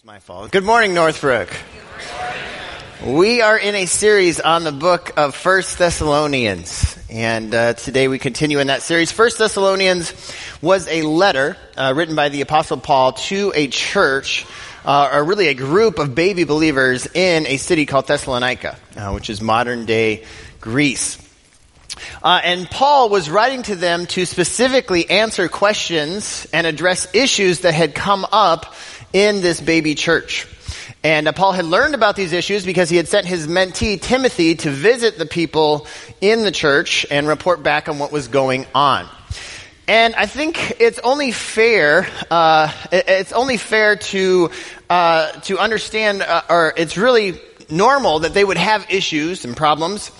was my fault. Good morning, Northbrook. We are in a series on the book of First Thessalonians, and uh, today we continue in that series. First Thessalonians was a letter uh, written by the Apostle Paul to a church, uh, or really a group of baby believers in a city called Thessalonica, uh, which is modern day Greece. Uh, and Paul was writing to them to specifically answer questions and address issues that had come up in this baby church. And uh, Paul had learned about these issues because he had sent his mentee Timothy to visit the people in the church and report back on what was going on. And I think it's only fair, uh, it's only fair to, uh, to understand, uh, or it's really normal that they would have issues and problems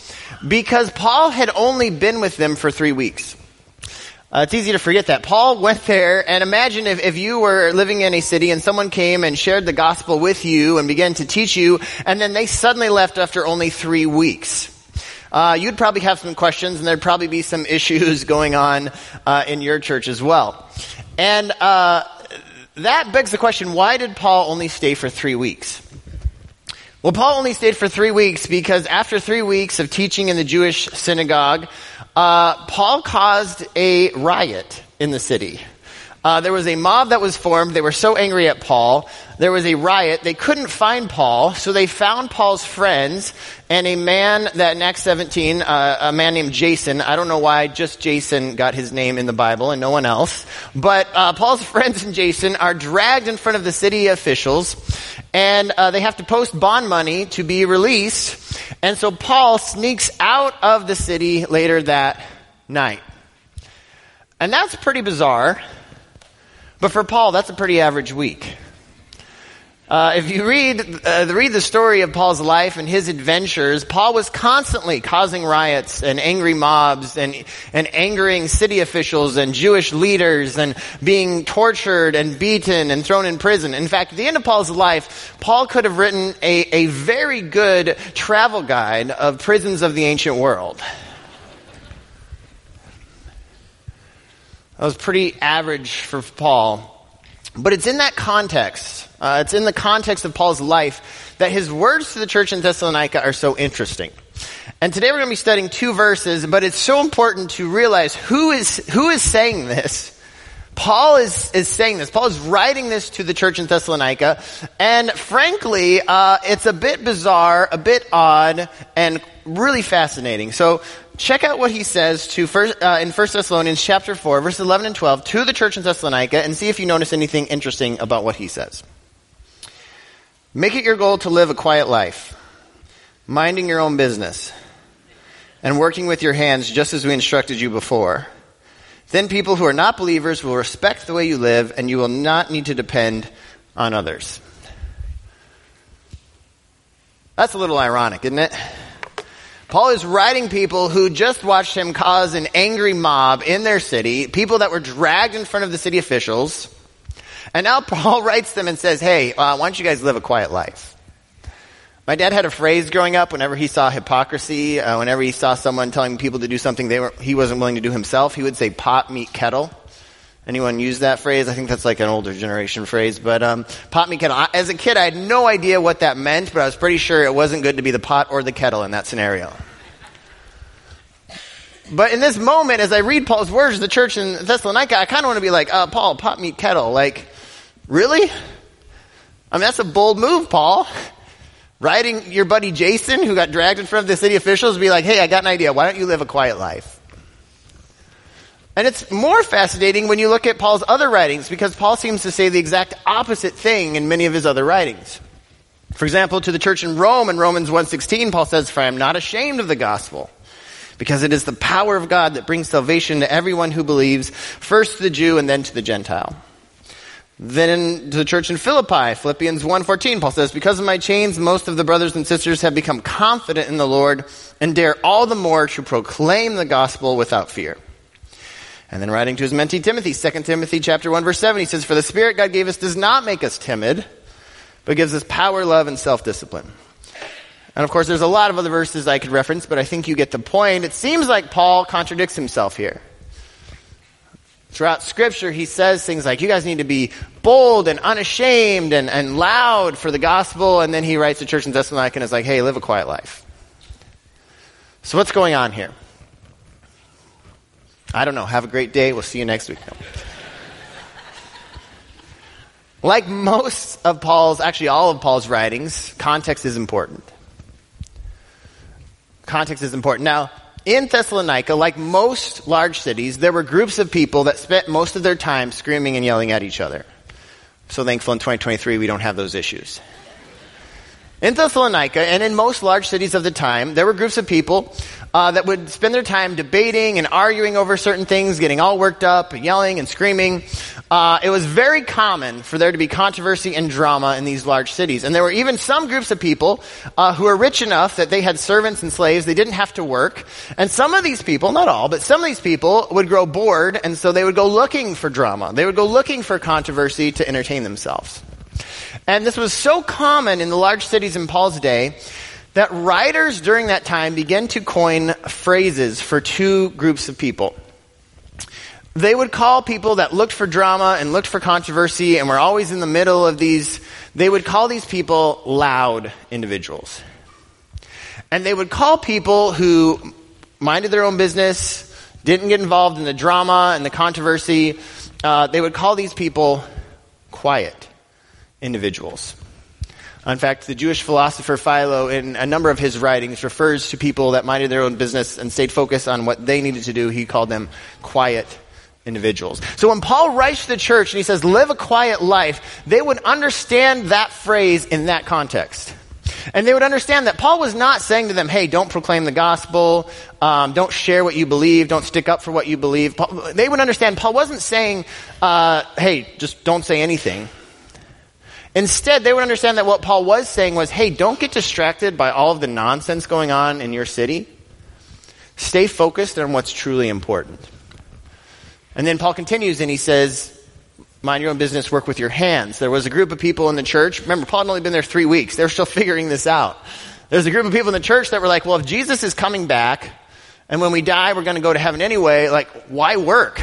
because Paul had only been with them for three weeks. Uh, it's easy to forget that. Paul went there, and imagine if, if you were living in a city and someone came and shared the gospel with you and began to teach you, and then they suddenly left after only three weeks. Uh, you'd probably have some questions, and there'd probably be some issues going on uh, in your church as well. And uh, that begs the question: Why did Paul only stay for three weeks? Well, Paul only stayed for three weeks because after three weeks of teaching in the Jewish synagogue, uh, Paul caused a riot in the city. Uh, there was a mob that was formed. They were so angry at Paul. There was a riot. They couldn't find Paul, so they found Paul's friends and a man that in Acts 17, uh, a man named Jason. I don't know why just Jason got his name in the Bible and no one else. But uh, Paul's friends and Jason are dragged in front of the city officials, and uh, they have to post bond money to be released. And so Paul sneaks out of the city later that night. And that's pretty bizarre but for Paul, that's a pretty average week. Uh, if you read uh, read the story of Paul's life and his adventures, Paul was constantly causing riots and angry mobs and and angering city officials and Jewish leaders and being tortured and beaten and thrown in prison. In fact, at the end of Paul's life, Paul could have written a, a very good travel guide of prisons of the ancient world. That was pretty average for Paul. But it's in that context, uh, it's in the context of Paul's life that his words to the church in Thessalonica are so interesting. And today we're going to be studying two verses, but it's so important to realize who is, who is saying this. Paul is, is saying this. Paul is writing this to the church in Thessalonica. And frankly, uh, it's a bit bizarre, a bit odd, and really fascinating. So check out what he says to first, uh, in 1 Thessalonians chapter 4, verses 11 and 12 to the church in Thessalonica and see if you notice anything interesting about what he says. Make it your goal to live a quiet life, minding your own business, and working with your hands just as we instructed you before. Then people who are not believers will respect the way you live, and you will not need to depend on others. That's a little ironic, isn't it? Paul is writing people who just watched him cause an angry mob in their city, people that were dragged in front of the city officials. And now Paul writes them and says, hey, uh, why don't you guys live a quiet life? My dad had a phrase growing up whenever he saw hypocrisy, uh, whenever he saw someone telling people to do something they were, he wasn't willing to do himself, he would say pot, meet, kettle. Anyone use that phrase? I think that's like an older generation phrase, but um, pot, meet, kettle. As a kid, I had no idea what that meant, but I was pretty sure it wasn't good to be the pot or the kettle in that scenario. But in this moment, as I read Paul's words to the church in Thessalonica, I kind of want to be like, uh, Paul, pot, meet, kettle. Like, really? I mean, that's a bold move, Paul. Writing your buddy Jason, who got dragged in front of the city officials, be like, hey, I got an idea. Why don't you live a quiet life? And it's more fascinating when you look at Paul's other writings because Paul seems to say the exact opposite thing in many of his other writings. For example, to the church in Rome in Romans 1:16, Paul says, "For I am not ashamed of the gospel, because it is the power of God that brings salvation to everyone who believes, first to the Jew and then to the Gentile." Then to the church in Philippi, Philippians 1:14, Paul says, "Because of my chains, most of the brothers and sisters have become confident in the Lord and dare all the more to proclaim the gospel without fear." And then writing to his mentee Timothy, 2 Timothy chapter 1 verse 7, he says, For the Spirit God gave us does not make us timid, but gives us power, love, and self-discipline. And of course, there's a lot of other verses I could reference, but I think you get the point. It seems like Paul contradicts himself here. Throughout scripture, he says things like, you guys need to be bold and unashamed and, and loud for the gospel. And then he writes to church in Thessalonica and is like, hey, live a quiet life. So what's going on here? I don't know. Have a great day. We'll see you next week. No. Like most of Paul's, actually all of Paul's writings, context is important. Context is important. Now, in Thessalonica, like most large cities, there were groups of people that spent most of their time screaming and yelling at each other. So thankful in 2023 we don't have those issues. In Thessalonica and in most large cities of the time, there were groups of people uh, that would spend their time debating and arguing over certain things, getting all worked up, yelling and screaming. Uh, it was very common for there to be controversy and drama in these large cities. And there were even some groups of people uh, who were rich enough that they had servants and slaves. They didn't have to work. And some of these people, not all, but some of these people would grow bored, and so they would go looking for drama. They would go looking for controversy to entertain themselves. And this was so common in the large cities in Paul's day that writers during that time began to coin phrases for two groups of people. They would call people that looked for drama and looked for controversy and were always in the middle of these, they would call these people loud individuals. And they would call people who minded their own business, didn't get involved in the drama and the controversy, uh, they would call these people quiet individuals. In fact, the Jewish philosopher Philo, in a number of his writings, refers to people that minded their own business and stayed focused on what they needed to do. He called them quiet individuals. So when Paul writes to the church and he says, live a quiet life, they would understand that phrase in that context. And they would understand that Paul was not saying to them, hey, don't proclaim the gospel, um, don't share what you believe, don't stick up for what you believe. Paul, they would understand Paul wasn't saying, uh, hey, just don't say anything. Instead, they would understand that what Paul was saying was, hey, don't get distracted by all of the nonsense going on in your city. Stay focused on what's truly important. And then Paul continues and he says, mind your own business, work with your hands. There was a group of people in the church. Remember, Paul had only been there three weeks. They're still figuring this out. There's a group of people in the church that were like, well, if Jesus is coming back and when we die, we're going to go to heaven anyway, like, why work?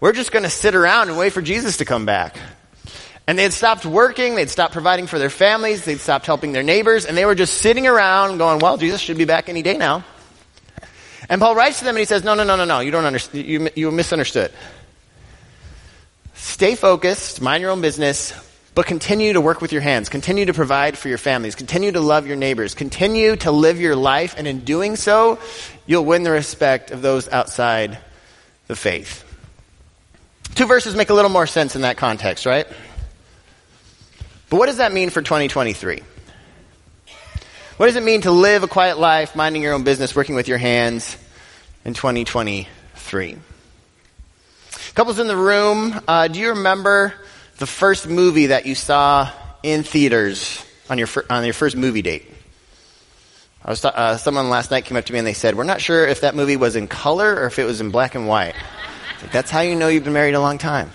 We're just going to sit around and wait for Jesus to come back. And they had stopped working, they'd stopped providing for their families, they'd stopped helping their neighbors, and they were just sitting around going, well, Jesus should be back any day now. And Paul writes to them and he says, no, no, no, no, no, you don't understand, you, you misunderstood. Stay focused, mind your own business, but continue to work with your hands. Continue to provide for your families. Continue to love your neighbors. Continue to live your life, and in doing so, you'll win the respect of those outside the faith. Two verses make a little more sense in that context, right? But what does that mean for 2023? What does it mean to live a quiet life, minding your own business, working with your hands in 2023? Couples in the room, uh, do you remember the first movie that you saw in theaters on your, fir- on your first movie date? I was uh, someone last night came up to me and they said, "We're not sure if that movie was in color or if it was in black and white." Like, That's how you know you've been married a long time.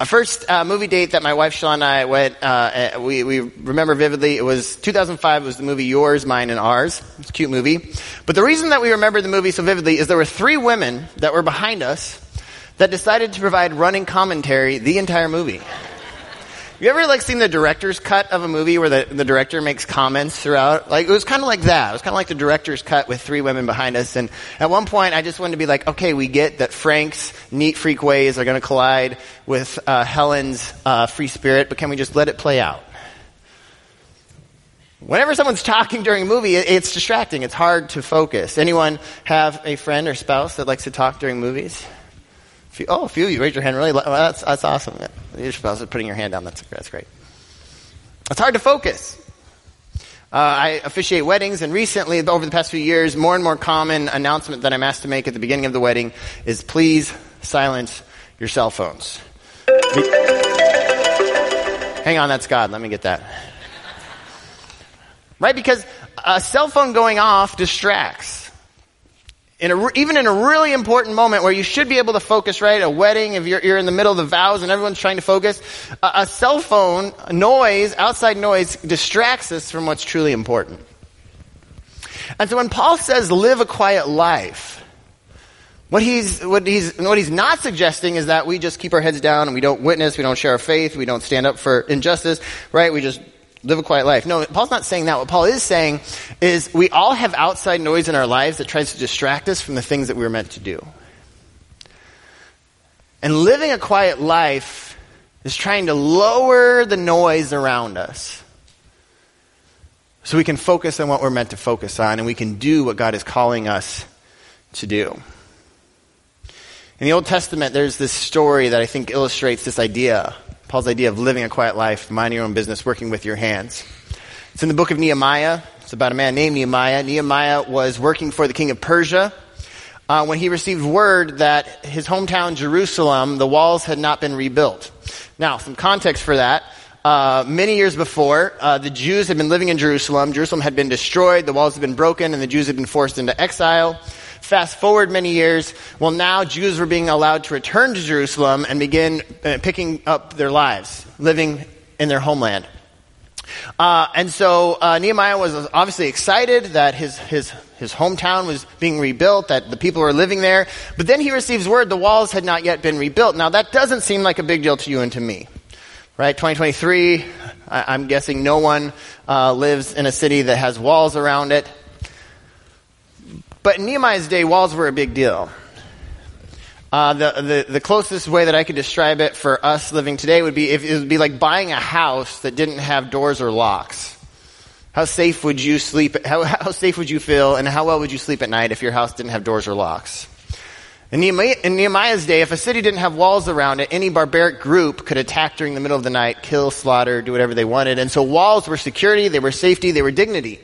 A first uh, movie date that my wife Sean and I went, uh, we, we remember vividly. It was 2005. It was the movie Yours, Mine, and Ours. It's a cute movie. But the reason that we remember the movie so vividly is there were three women that were behind us that decided to provide running commentary the entire movie. You ever like seen the director's cut of a movie where the, the director makes comments throughout? Like it was kind of like that. It was kind of like the director's cut with three women behind us. And at one point, I just wanted to be like, okay, we get that Frank's neat freak ways are going to collide with uh, Helen's uh, free spirit, but can we just let it play out? Whenever someone's talking during a movie, it's distracting. It's hard to focus. Anyone have a friend or spouse that likes to talk during movies? Few, oh, a few of you raised your hand. Really, well, that's that's awesome. Yeah. Your spouse is putting your hand down. That's that's great. It's hard to focus. Uh, I officiate weddings, and recently, over the past few years, more and more common announcement that I'm asked to make at the beginning of the wedding is please silence your cell phones. Hang on, that's God. Let me get that. Right? Because a cell phone going off distracts in a, even in a really important moment where you should be able to focus, right? A wedding, if you're, you're in the middle of the vows and everyone's trying to focus, a, a cell phone noise, outside noise, distracts us from what's truly important. And so when Paul says live a quiet life, What he's, what he's, what he's not suggesting is that we just keep our heads down and we don't witness, we don't share our faith, we don't stand up for injustice, right? We just live a quiet life. No, Paul's not saying that. What Paul is saying is we all have outside noise in our lives that tries to distract us from the things that we were meant to do. And living a quiet life is trying to lower the noise around us. So we can focus on what we're meant to focus on and we can do what God is calling us to do. In the Old Testament, there's this story that I think illustrates this idea Paul's idea of living a quiet life, minding your own business, working with your hands. It's in the book of Nehemiah. It's about a man named Nehemiah. Nehemiah was working for the king of Persia uh, when he received word that his hometown Jerusalem, the walls had not been rebuilt. Now, some context for that. Uh, many years before, uh, the Jews had been living in Jerusalem. Jerusalem had been destroyed, the walls had been broken, and the Jews had been forced into exile. Fast forward many years, well, now Jews were being allowed to return to Jerusalem and begin uh, picking up their lives, living in their homeland. Uh, and so uh, Nehemiah was obviously excited that his, his, his hometown was being rebuilt, that the people were living there. But then he receives word the walls had not yet been rebuilt. Now that doesn't seem like a big deal to you and to me. Right? 2023, I, am guessing no one uh, lives in a city that has walls around it. But in Nehemiah's day, walls were a big deal. Uh, the, the, the closest way that I could describe it for us living today would be if it would be like buying a house that didn't have doors or locks. How safe would you sleep? How, how safe would you feel, and how well would you sleep at night if your house didn't have doors or locks? In, Nehemiah, in Nehemiah's day, if a city didn't have walls around it, any barbaric group could attack during the middle of the night, kill, slaughter, do whatever they wanted. And so walls were security, they were safety, they were dignity.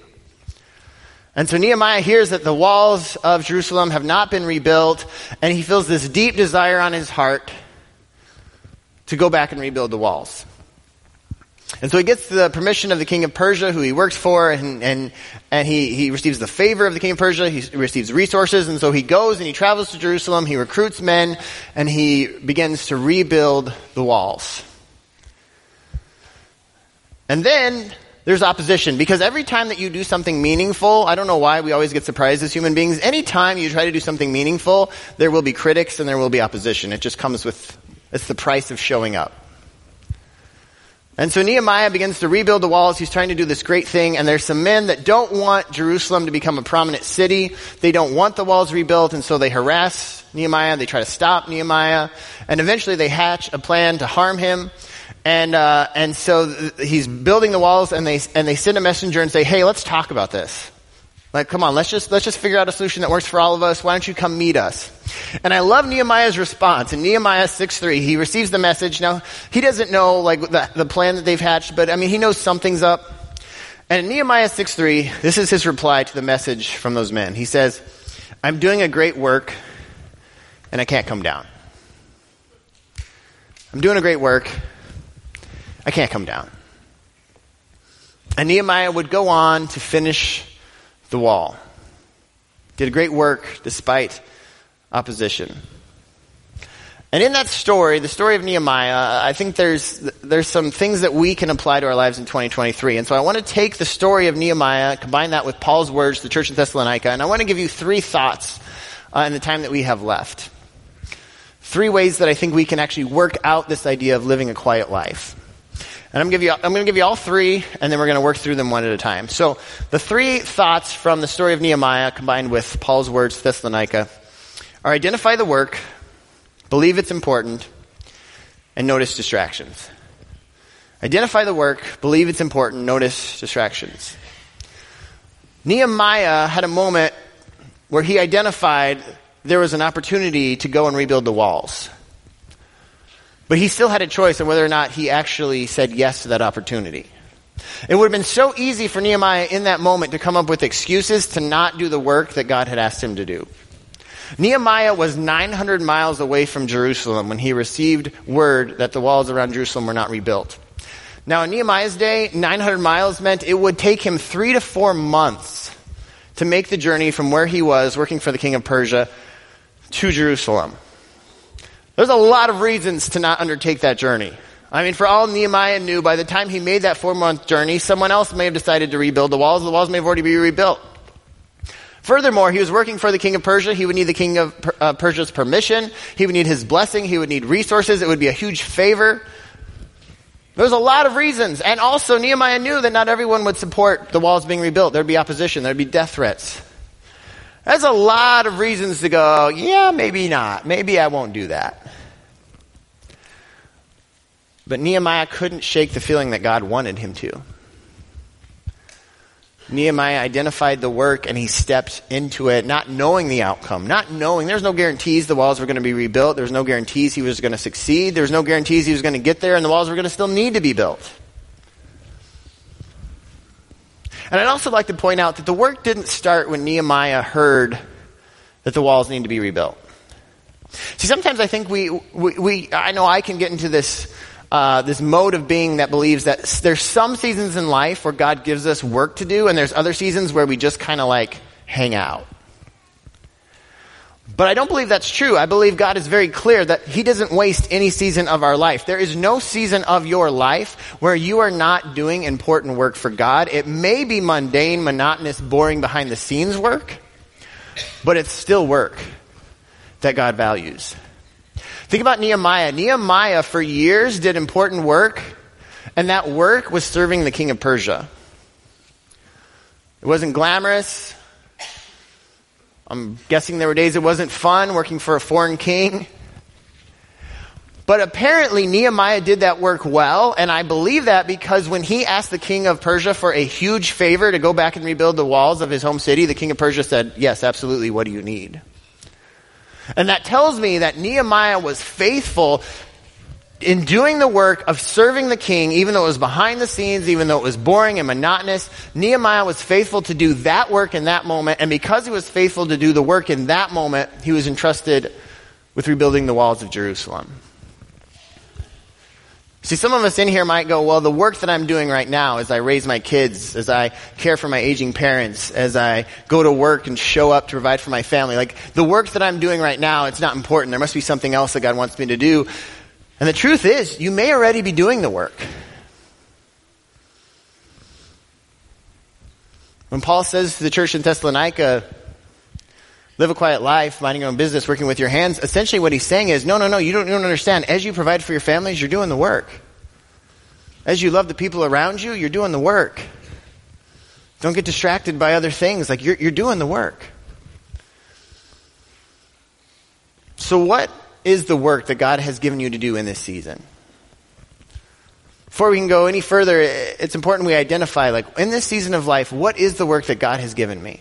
And so Nehemiah hears that the walls of Jerusalem have not been rebuilt, and he feels this deep desire on his heart to go back and rebuild the walls. And so he gets the permission of the king of Persia, who he works for, and, and, and he, he receives the favor of the king of Persia. He receives resources, and so he goes and he travels to Jerusalem, he recruits men, and he begins to rebuild the walls. And then there's opposition because every time that you do something meaningful, I don't know why we always get surprised as human beings. Anytime you try to do something meaningful, there will be critics and there will be opposition. It just comes with, it's the price of showing up. And so Nehemiah begins to rebuild the walls. He's trying to do this great thing. And there's some men that don't want Jerusalem to become a prominent city. They don't want the walls rebuilt. And so they harass Nehemiah. They try to stop Nehemiah. And eventually they hatch a plan to harm him. And, uh, and so th- he's building the walls and they, and they send a messenger and say, hey, let's talk about this. Like, come on, let's just, let's just figure out a solution that works for all of us. Why don't you come meet us? And I love Nehemiah's response. In Nehemiah 6 3, he receives the message. Now, he doesn't know, like, the, the plan that they've hatched, but I mean, he knows something's up. And in Nehemiah 6 3, this is his reply to the message from those men. He says, I'm doing a great work and I can't come down. I'm doing a great work I can't come down. And Nehemiah would go on to finish the wall. Did a great work despite opposition. And in that story, the story of Nehemiah, I think there's, there's some things that we can apply to our lives in 2023. And so I want to take the story of Nehemiah, combine that with Paul's words to the church in Thessalonica, and I want to give you three thoughts uh, in the time that we have left. Three ways that I think we can actually work out this idea of living a quiet life. And I'm, going to give you all three, and then we're going to work through them one at a time. So, the three thoughts from the story of Nehemiah combined with Paul's words Thessalonica are identify the work, believe it's important, and notice distractions. Identify the work, believe it's important, notice distractions. Nehemiah had a moment where he identified there was an opportunity to go and rebuild the walls. But he still had a choice on whether or not he actually said yes to that opportunity. It would have been so easy for Nehemiah in that moment to come up with excuses to not do the work that God had asked him to do. Nehemiah was 900 miles away from Jerusalem when he received word that the walls around Jerusalem were not rebuilt. Now, in Nehemiah's day, 900 miles meant it would take him three to four months to make the journey from where he was working for the king of Persia to Jerusalem. There's a lot of reasons to not undertake that journey. I mean, for all Nehemiah knew, by the time he made that four month journey, someone else may have decided to rebuild the walls. The walls may have already been rebuilt. Furthermore, he was working for the king of Persia. He would need the king of uh, Persia's permission. He would need his blessing. He would need resources. It would be a huge favor. There's a lot of reasons. And also, Nehemiah knew that not everyone would support the walls being rebuilt. There'd be opposition. There'd be death threats. There's a lot of reasons to go, yeah, maybe not. Maybe I won't do that. But Nehemiah couldn't shake the feeling that God wanted him to. Nehemiah identified the work and he stepped into it, not knowing the outcome, not knowing there's no guarantees the walls were going to be rebuilt. There's no guarantees he was going to succeed. There's no guarantees he was going to get there and the walls were going to still need to be built. And I'd also like to point out that the work didn't start when Nehemiah heard that the walls need to be rebuilt. See, sometimes I think we, we, we I know I can get into this uh, this mode of being that believes that there's some seasons in life where God gives us work to do, and there's other seasons where we just kind of like hang out. But I don't believe that's true. I believe God is very clear that He doesn't waste any season of our life. There is no season of your life where you are not doing important work for God. It may be mundane, monotonous, boring behind the scenes work, but it's still work that God values. Think about Nehemiah. Nehemiah, for years, did important work, and that work was serving the king of Persia. It wasn't glamorous. I'm guessing there were days it wasn't fun working for a foreign king. But apparently Nehemiah did that work well, and I believe that because when he asked the king of Persia for a huge favor to go back and rebuild the walls of his home city, the king of Persia said, Yes, absolutely, what do you need? And that tells me that Nehemiah was faithful in doing the work of serving the king, even though it was behind the scenes, even though it was boring and monotonous, Nehemiah was faithful to do that work in that moment. And because he was faithful to do the work in that moment, he was entrusted with rebuilding the walls of Jerusalem. See, some of us in here might go, well, the work that I'm doing right now as I raise my kids, as I care for my aging parents, as I go to work and show up to provide for my family, like the work that I'm doing right now, it's not important. There must be something else that God wants me to do. And the truth is, you may already be doing the work. When Paul says to the church in Thessalonica, live a quiet life, minding your own business, working with your hands. Essentially, what he's saying is, no, no, no, you don't, you don't understand. As you provide for your families, you're doing the work. As you love the people around you, you're doing the work. Don't get distracted by other things. Like, you're, you're doing the work. So, what is the work that God has given you to do in this season? Before we can go any further, it's important we identify, like, in this season of life, what is the work that God has given me?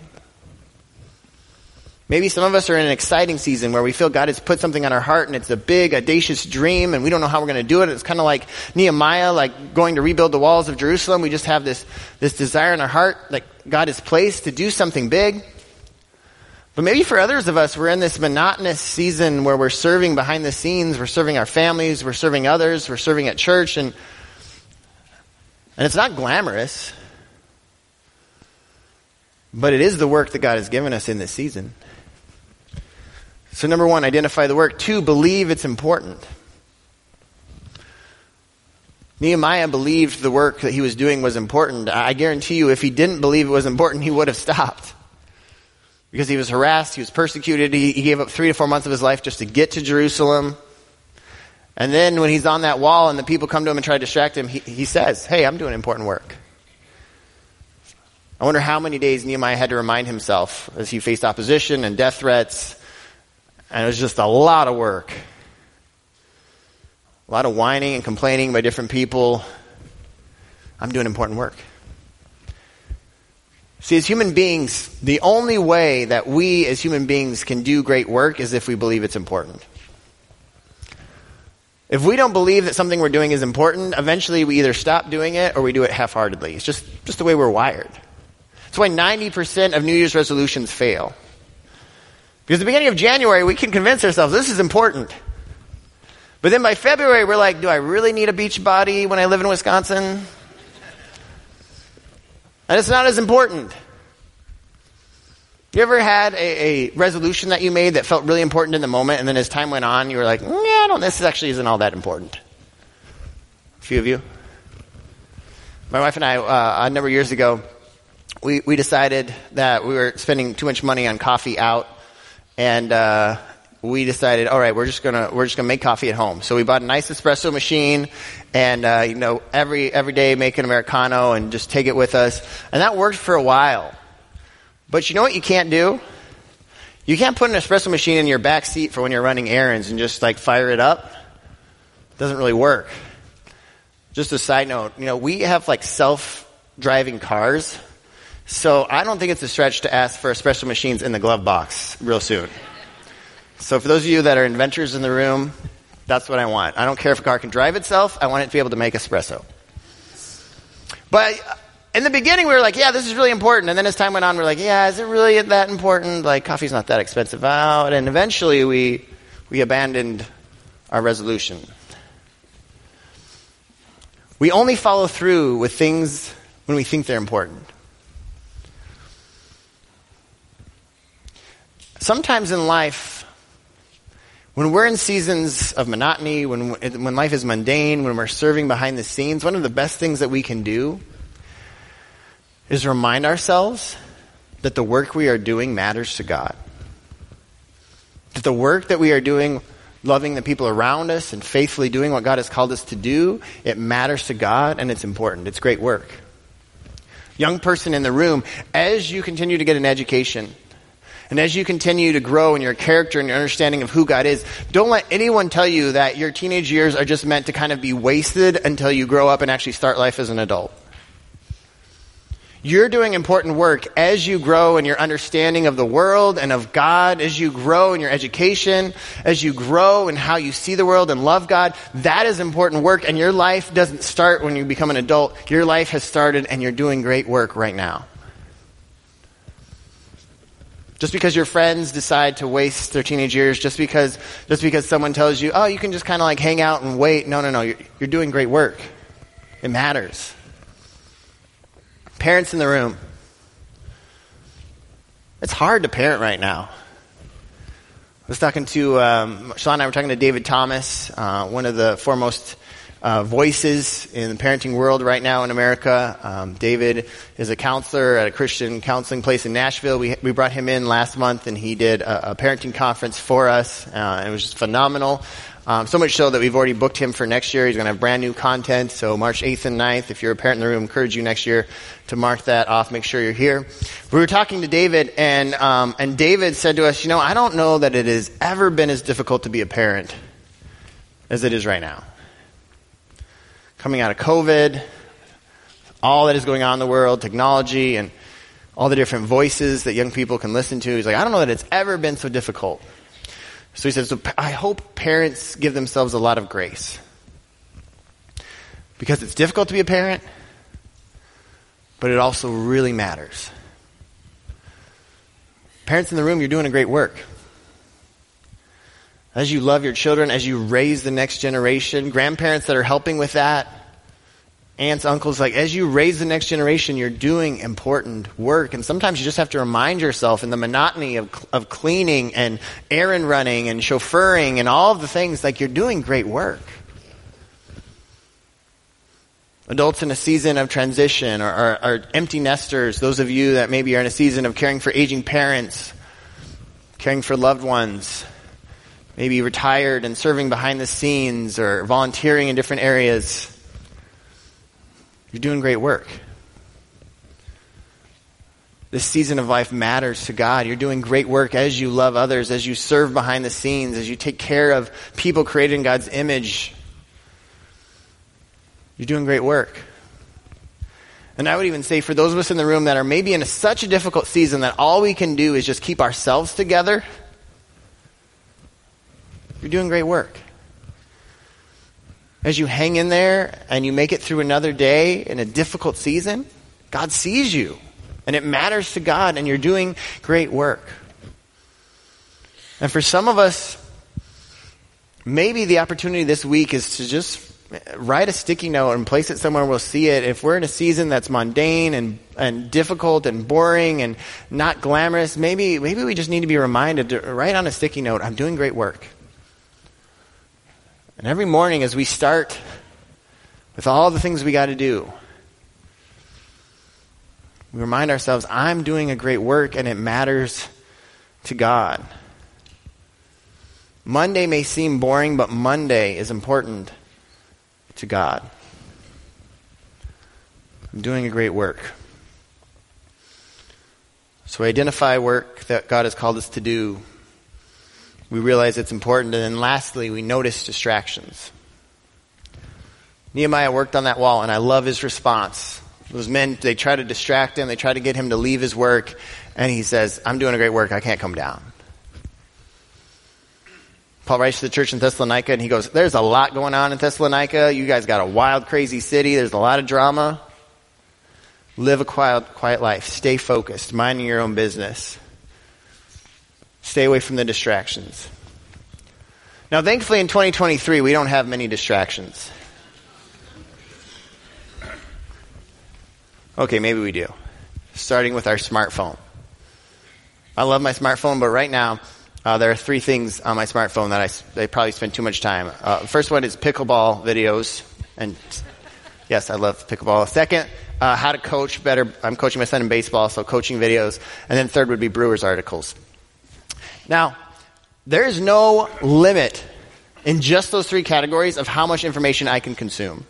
Maybe some of us are in an exciting season where we feel God has put something on our heart and it's a big, audacious dream and we don't know how we're going to do it. It's kind of like Nehemiah, like going to rebuild the walls of Jerusalem. We just have this, this desire in our heart that God has placed to do something big. But maybe for others of us, we're in this monotonous season where we're serving behind the scenes. We're serving our families. We're serving others. We're serving at church and, and it's not glamorous. But it is the work that God has given us in this season. So, number one, identify the work. Two, believe it's important. Nehemiah believed the work that he was doing was important. I guarantee you, if he didn't believe it was important, he would have stopped. Because he was harassed, he was persecuted, he, he gave up three to four months of his life just to get to Jerusalem. And then when he's on that wall and the people come to him and try to distract him, he, he says, Hey, I'm doing important work. I wonder how many days Nehemiah had to remind himself as he faced opposition and death threats and it was just a lot of work. A lot of whining and complaining by different people. I'm doing important work. See, as human beings, the only way that we as human beings can do great work is if we believe it's important. If we don't believe that something we're doing is important, eventually we either stop doing it or we do it half-heartedly. It's just, just the way we're wired. That's why 90% of New Year's resolutions fail. Because at the beginning of January, we can convince ourselves this is important. But then by February, we're like, do I really need a beach body when I live in Wisconsin? And it's not as important. You ever had a, a, resolution that you made that felt really important in the moment, and then as time went on, you were like, mm, yeah, I don't, this actually isn't all that important? A few of you? My wife and I, uh, a number of years ago, we, we decided that we were spending too much money on coffee out, and uh, we decided, all right, we're just gonna we're just gonna make coffee at home. So we bought a nice espresso machine, and uh, you know every every day make an americano and just take it with us, and that worked for a while. But you know what you can't do? You can't put an espresso machine in your back seat for when you're running errands and just like fire it up. It doesn't really work. Just a side note, you know, we have like self-driving cars, so I don't think it's a stretch to ask for espresso machines in the glove box real soon. So for those of you that are inventors in the room, that's what I want. I don't care if a car can drive itself. I want it to be able to make espresso. But in the beginning, we were like, yeah, this is really important. And then as time went on, we are like, yeah, is it really that important? Like, coffee's not that expensive out. And eventually we, we abandoned our resolution. We only follow through with things when we think they're important. Sometimes in life, when we're in seasons of monotony, when, when life is mundane, when we're serving behind the scenes, one of the best things that we can do is remind ourselves that the work we are doing matters to God. That the work that we are doing loving the people around us and faithfully doing what God has called us to do, it matters to God and it's important. It's great work. Young person in the room, as you continue to get an education, and as you continue to grow in your character and your understanding of who God is, don't let anyone tell you that your teenage years are just meant to kind of be wasted until you grow up and actually start life as an adult. You're doing important work as you grow in your understanding of the world and of God, as you grow in your education, as you grow in how you see the world and love God. That is important work, and your life doesn't start when you become an adult. Your life has started, and you're doing great work right now. Just because your friends decide to waste their teenage years, just because, just because someone tells you, oh, you can just kind of like hang out and wait. No, no, no. You're, you're doing great work. It matters. Parents in the room. It's hard to parent right now. I was talking to, um, Sean and I were talking to David Thomas, uh, one of the foremost uh, voices in the parenting world right now in America. Um, David is a counselor at a Christian counseling place in Nashville. We, we brought him in last month and he did a, a parenting conference for us. Uh, it was just phenomenal. Um, so much so that we've already booked him for next year. He's going to have brand new content. So March 8th and 9th, if you're a parent in the room, encourage you next year to mark that off. Make sure you're here. We were talking to David, and um, and David said to us, you know, I don't know that it has ever been as difficult to be a parent as it is right now. Coming out of COVID, all that is going on in the world, technology, and all the different voices that young people can listen to. He's like, I don't know that it's ever been so difficult. So he says, so I hope parents give themselves a lot of grace. Because it's difficult to be a parent, but it also really matters. Parents in the room, you're doing a great work. As you love your children, as you raise the next generation, grandparents that are helping with that, aunts, uncles, like as you raise the next generation, you're doing important work. And sometimes you just have to remind yourself in the monotony of, of cleaning and errand running and chauffeuring and all of the things, like you're doing great work. Adults in a season of transition or, or, or empty nesters, those of you that maybe are in a season of caring for aging parents, caring for loved ones, maybe retired and serving behind the scenes or volunteering in different areas. You're doing great work. This season of life matters to God. You're doing great work as you love others, as you serve behind the scenes, as you take care of people created in God's image. You're doing great work. And I would even say for those of us in the room that are maybe in a, such a difficult season that all we can do is just keep ourselves together, you're doing great work as you hang in there and you make it through another day in a difficult season, God sees you. And it matters to God, and you're doing great work. And for some of us, maybe the opportunity this week is to just write a sticky note and place it somewhere we'll see it. If we're in a season that's mundane and, and difficult and boring and not glamorous, maybe, maybe we just need to be reminded to write on a sticky note, I'm doing great work. And every morning as we start with all the things we got to do, We remind ourselves, I'm doing a great work and it matters to God. Monday may seem boring, but Monday is important to God. I'm doing a great work. So identify work that God has called us to do. We realize it's important. And then lastly, we notice distractions. Nehemiah worked on that wall, and I love his response. Those men, they try to distract him, they try to get him to leave his work, and he says, I'm doing a great work, I can't come down. Paul writes to the church in Thessalonica and he goes, There's a lot going on in Thessalonica. You guys got a wild, crazy city. There's a lot of drama. Live a quiet, quiet life. Stay focused. Minding your own business. Stay away from the distractions. Now, thankfully, in 2023, we don't have many distractions. Okay, maybe we do. Starting with our smartphone. I love my smartphone, but right now, uh, there are three things on my smartphone that I, I probably spend too much time. Uh, first one is pickleball videos, and yes, I love pickleball. Second, uh, how to coach better. I'm coaching my son in baseball, so coaching videos. And then third would be Brewers articles. Now, there is no limit in just those three categories of how much information I can consume.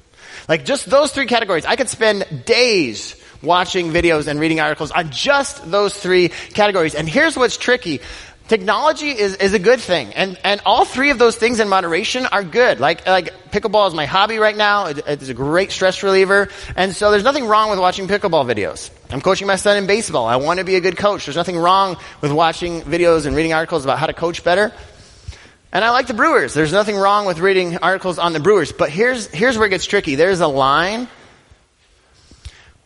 Like just those three categories, I could spend days watching videos and reading articles on just those three categories. And here's what's tricky. Technology is, is a good thing. And, and all three of those things in moderation are good. Like, like pickleball is my hobby right now. It, it's a great stress reliever. And so there's nothing wrong with watching pickleball videos. I'm coaching my son in baseball. I want to be a good coach. There's nothing wrong with watching videos and reading articles about how to coach better. And I like the Brewers. There's nothing wrong with reading articles on the Brewers. But here's, here's where it gets tricky. There's a line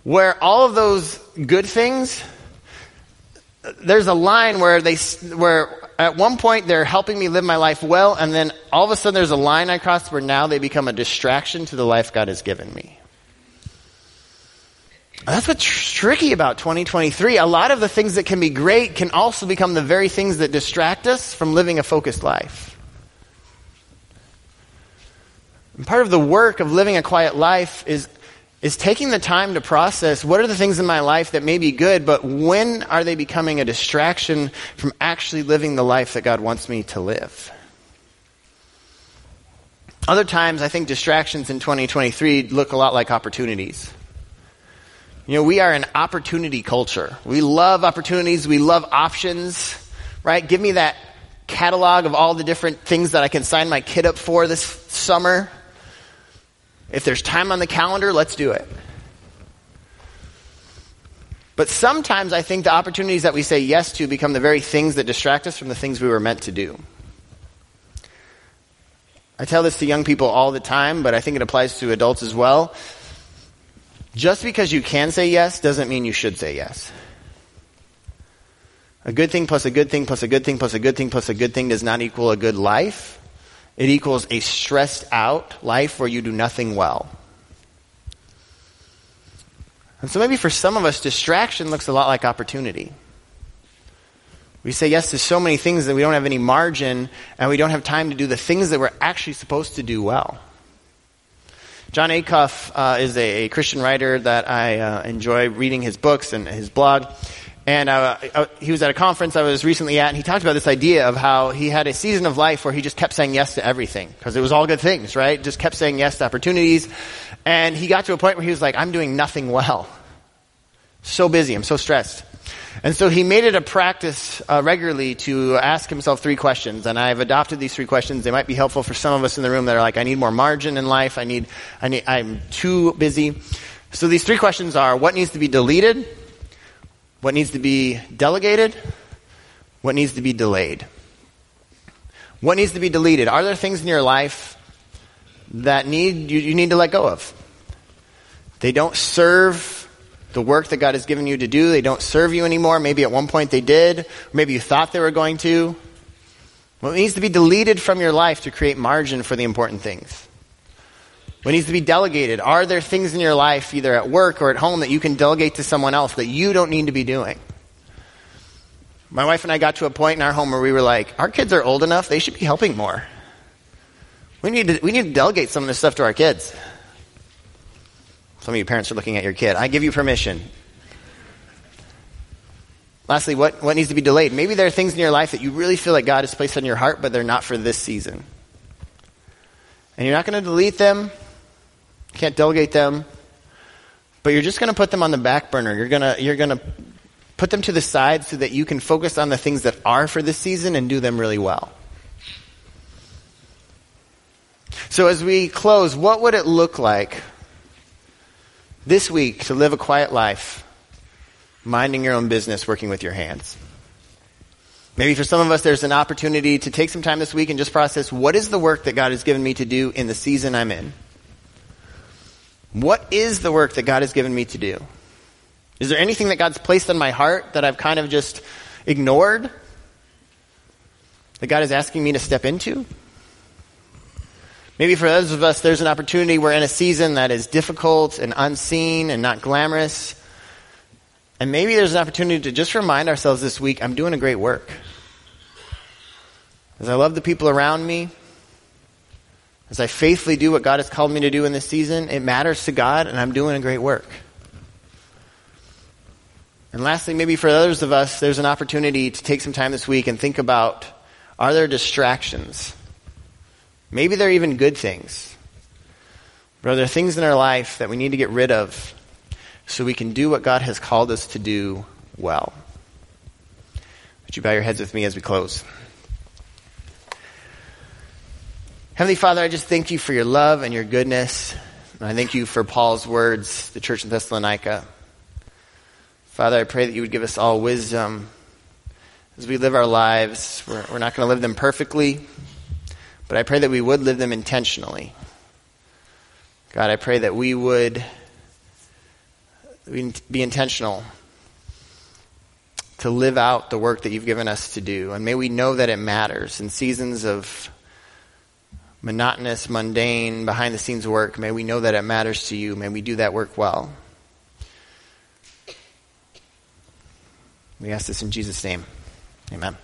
where all of those good things there's a line where they where at one point they're helping me live my life well and then all of a sudden there's a line i cross where now they become a distraction to the life god has given me. That's what's tricky about 2023 a lot of the things that can be great can also become the very things that distract us from living a focused life. And part of the work of living a quiet life is is taking the time to process what are the things in my life that may be good, but when are they becoming a distraction from actually living the life that God wants me to live? Other times, I think distractions in 2023 look a lot like opportunities. You know, we are an opportunity culture. We love opportunities. We love options, right? Give me that catalog of all the different things that I can sign my kid up for this summer. If there's time on the calendar, let's do it. But sometimes I think the opportunities that we say yes to become the very things that distract us from the things we were meant to do. I tell this to young people all the time, but I think it applies to adults as well. Just because you can say yes doesn't mean you should say yes. A good thing plus a good thing plus a good thing plus a good thing plus a good thing does not equal a good life. It equals a stressed out life where you do nothing well. And so maybe for some of us, distraction looks a lot like opportunity. We say yes to so many things that we don't have any margin and we don't have time to do the things that we're actually supposed to do well. Jon Acuff uh, is a, a, Christian writer that I uh, enjoy reading his books and his blog. And uh, I, he was at a conference I was recently at, and he talked about this idea of how he had a season of life where he just kept saying yes to everything because it was all good things, right? Just kept saying yes to opportunities, and he got to a point where he was like, "I'm doing nothing well. So busy, I'm so stressed." And so he made it a practice uh, regularly to ask himself three questions, and I've adopted these three questions. They might be helpful for some of us in the room that are like, "I need more margin in life. I need, I need, I'm too busy." So these three questions are: What needs to be deleted? What needs to be delegated, what needs to be delayed. What needs to be deleted? Are there things in your life that need you, you need to let go of? They don't serve the work that God has given you to do. They don't serve you anymore. Maybe at one point they did. Maybe you thought they were going to. What needs to be deleted from your life to create margin for the important things? What needs to be delegated? Are there things in your life, either at work or at home, that you can delegate to someone else that you don't need to be doing? My wife and I got to a point in our home where we were like, our kids are old enough, they should be helping more. We need to, we need to delegate some of this stuff to our kids. Some of you parents are looking at your kid. I give you permission. Lastly, what, what needs to be delayed? Maybe there are things in your life that you really feel like God has placed on your heart, but they're not for this season. And you're not going to delete them, can't delegate them, but you're just going to put them on the back burner. You're going to, you're going to put them to the side so that you can focus on the things that are for this season and do them really well. So as we close, what would it look like this week to live a quiet life, minding your own business, working with your hands? Maybe for some of us, there's an opportunity to take some time this week and just process what is the work that God has given me to do in the season I'm in? What is the work that God has given me to do? Is there anything that God's placed on my heart that I've kind of just ignored? That God is asking me to step into? Maybe for those of us, there's an opportunity we're in a season that is difficult and unseen and not glamorous. And maybe there's an opportunity to just remind ourselves this week I'm doing a great work. As I love the people around me, as I faithfully do what God has called me to do in this season, it matters to God and I'm doing a great work. And lastly, maybe for others of us, there's an opportunity to take some time this week and think about are there distractions? Maybe they're even good things. But are there things in our life that we need to get rid of so we can do what God has called us to do well? Would you bow your heads with me as we close? Heavenly Father, I just thank you for your love and your goodness. And I thank you for Paul's words, the church in Thessalonica. Father, I pray that you would give us all wisdom as we live our lives. We're, we're not going to live them perfectly, but I pray that we would live them intentionally. God, I pray that we would be intentional to live out the work that you've given us to do. And may we know that it matters in seasons of monotonous, mundane, behind the scenes work. May we know that it matters to you. May we do that work well. We ask this in Jesus' name. Amen.